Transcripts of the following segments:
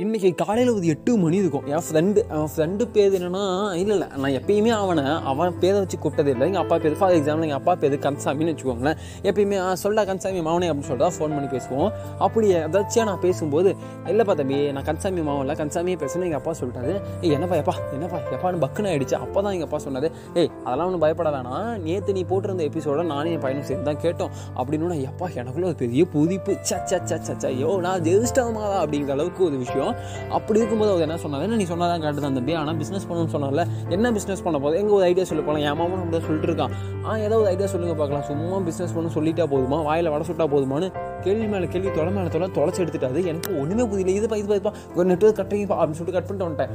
இன்றைக்கி காலையில் ஒரு எட்டு மணி இருக்கும். என் ஃப்ரெண்டு என் ஃப்ரெண்டு பேர் என்னென்னா இல்லை இல்லை நான் எப்பயுமே அவனை அவன் பேரை வச்சு கூப்பிட்டதே இல்லை. எங்கள் அப்பா பேர் ஃபார் எக்ஸாம்பிள் எங்கள் அப்பா பேர் கன்சாமின்னு வச்சுக்கோங்களேன். எப்பயுமே "ஆ, சொல்டா கன்சாமி மாவனே அப்படின்னு சொல்லிட்டு ஃபோன் பண்ணி பேசுவோம். அப்படி ஏதாச்சும் நான் பேசும்போது இல்லைப்பா தம்பி நான் கன்சாமி மாவன் இல்லை கன்சாமியே பேசுன்னு எங்கள் அப்பா சொல்லிட்டாரு. ஏய் என்னப்பா எப்பா என்னப்பா எப்பான்னு பக்குன்னு ஆகிடுச்சு அப்போ தான் எங்கள் அப்பா சொன்னார் ஏய் அதெல்லாம் ஒன்றும் பயப்பட வேணாம். நேற்று நீ போட்டிருந்த எபிசோட நானே என் பையனும் சேர்ந்து தான் கேட்டோம். அப்படின்னு எப்பா எனக்குள்ள ஒரு பெரிய புதிப்பு. சச்சா சச்சா ஐயோ நான் ஜெயிச்சிட்டமாதா அப்படிங்கிற அளவுக்கு ஒரு விஷயம். அப்படி இருக்கும்போது அவர் என்ன சொன்னாரு? "என்ன நீ சொன்னாதான் கேட்டு தான் தம்பி. ஆனால் பிஸ்னஸ் பண்ணணும்னு சொன்னால என்ன பிஸ்னஸ் பண்ண போதும் எங்க ஒரு ஐடியா சொல்லி போகலாம் என் மாமன் சொல்லிட்டு இருக்கான். ஆ ஏதோ ஒரு ஐடியா சொல்லுங்க பார்க்கலாம். சும்மா பிஸ்னஸ் பண்ண சொல்லிட்டா போதுமா? வாயில வட சுட்டா போதுமான்னு கேள்வி மேலே கேள்வி தொலை மேலே தொலை தொலைச்சி எடுத்துட்டாது எனக்கு ஒன்றுமே புரியல. இது இது பா ஒரு நெட்ஒர்க் கட்டுறீங்க அப்படின்னு சொல்லிட்டு கட் பண்ணிட்டு வந்துட்டேன்.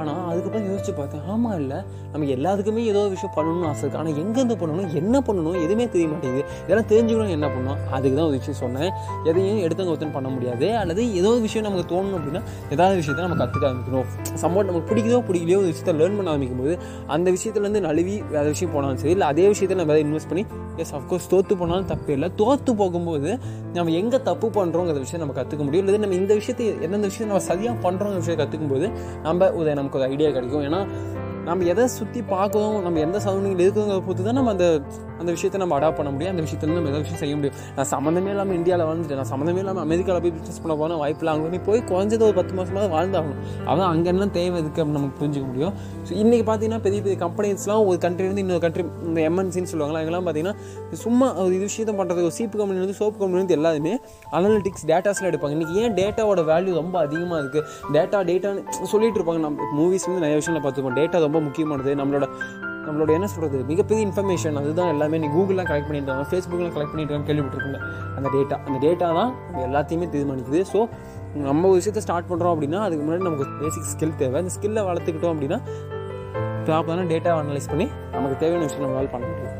ஆனால் அதுக்கப்புறம் யோசிச்சு பார்த்தேன் ஆமாம் இல்லை. நம்ம எல்லாத்துக்குமே ஏதோ ஒரு விஷயம் பண்ணணும்னு ஆசை இருக்குது ஆனால் எங்கேருந்து பண்ணணும் என்ன பண்ணணும் எதுவுமே தெரிய மாட்டேங்குது. இதெல்லாம் தெரிஞ்சுக்கணும் என்ன பண்ணணும். அதுக்கு தான் ஒரு விஷயம் சொன்னேன். எதையும் எடுத்தவங்க ஒருத்தன் பண்ண முடியாது. அல்லது ஏதோ ஒரு விஷயம் நமக்கு தோணணும் அப்படின்னா ஏதாவது விஷயத்தை நம்ம கற்றுக்க ஆரம்பிக்கணும். சம்பவம் நமக்கு பிடிக்குதோ பிடிக்கலையோ ஒரு விஷயத்த லேர்ன் பண்ண ஆரம்பிக்கும் போது அந்த விஷயத்துலேருந்து நழுவி வேறு விஷயம் போனாலும் சரி இல்லை அதே விஷயத்தை நம்ம எதாவது இன்வெஸ்ட் பண்ணி எஸ் அஃப்கோர்ஸ் தோற்று போனாலும் தப்பே இல்லை. தோற்று போகும்போது நம்ம எங்கே தப்பு பண்ணுறோங்கிற விஷயம் நம்ம கற்றுக்க முடியும். இல்லை நம்ம இந்த விஷயத்தை எந்தெந்த விஷயத்தை நம்ம சரியாக பண்ணுறோங்கிற விஷயம் கற்றுக்கும் போது நம்ம ஒரு நமக்கு ஒரு ஐடியா கிடைக்கும். ஏன்னா நம்ம எதை சுற்றி பார்க்குறோம் நம்ம எந்த சரௌண்டிங்கில் இருக்கிறத பொறுத்து தான் நம்ம அந்த அந்த விஷயத்தை நம்ம அடாப்ட் பண்ண முடியும். அந்த விஷயத்துல நம்ம எதாவது விஷயம் செய்ய முடியும். நான் சம்மந்தமே இல்லாமல் இந்தியாவில் வாழ்ந்துட்டேன். நான் சம்மந்தமே இல்லாமல் அமெரிக்காவில் போய் பிஸ்னஸ் பண்ண போனால் வாய்ப்பில் அங்கே போய் போய் குறைஞ்சது ஒரு பத்து மாதமாக வாழ்ந்தாகணும். அதான் அங்கே என்ன தேவை இருக்குது அப்படின்னு நமக்கு புரிஞ்சுக்க முடியும். ஸோ இன்றைக்கி பார்த்தீங்கன்னா பெரிய பெரிய கம்பெனிஸ்லாம் ஒரு கண்ட்ரிலேருந்து இன்னொரு கண்ட்ரி இந்த எம்என்சின்னு சொல்லுவாங்களா அங்கெல்லாம் பார்த்தீங்கன்னா சும்மா ஒரு இது விஷயத்தை பண்ணுறது ஒரு சீப்பு கம்பெனிலேருந்து சோப்பு கம்பெனிலேருந்து எல்லாருமே அனலிட்டிக்ஸ் டேட்டாஸ்லாம் எடுப்பாங்க. இன்றைக்கி ஏன் டேட்டாவோட வேல்யூ ரொம்ப அதிகமாக இருக்குது டேட்டா டேட்டான்னு சொல்லிட்டு இருப்பாங்க. நம்ம மூவிஸ் வந்து நிறைய விஷயங்களை பார்த்துருப்போம் டேட்டா ரொம்ப ரொம்ப முக்கியமானது. நம்மளோட நம்மளோட என்ன சொல்கிறது மிகப்பெரிய இன்ஃபர்மேஷன் அதுதான் எல்லாமே. நீ கூகுளில் கலெக்ட் பண்ணியிருக்காங்க இருக்காங்க ஃபேஸ்புக்கில் கலெக்ட் பண்ணிட்டு இருக்காங்க கேள்விப்பட்டிருக்கீங்க அந்த டேட்டா அந்த டேட்டா தான் எல்லாத்தையுமே தீர்மானிக்குது. ஸோ நம்ம ஒரு விஷயத்தை ஸ்டார்ட் பண்ணுறோம் அப்படின்னா அதுக்கு முன்னாடி நமக்கு பேசிக் ஸ்கில் தேவை. அந்த ஸ்கில்லை வளர்த்துக்கிட்டோம் அப்படின்னா ப்ராப்பரான டேட்டா அனலைஸ் பண்ணி நமக்கு தேவையான விஷயம் நம்மளால் பண்ண முடியும்.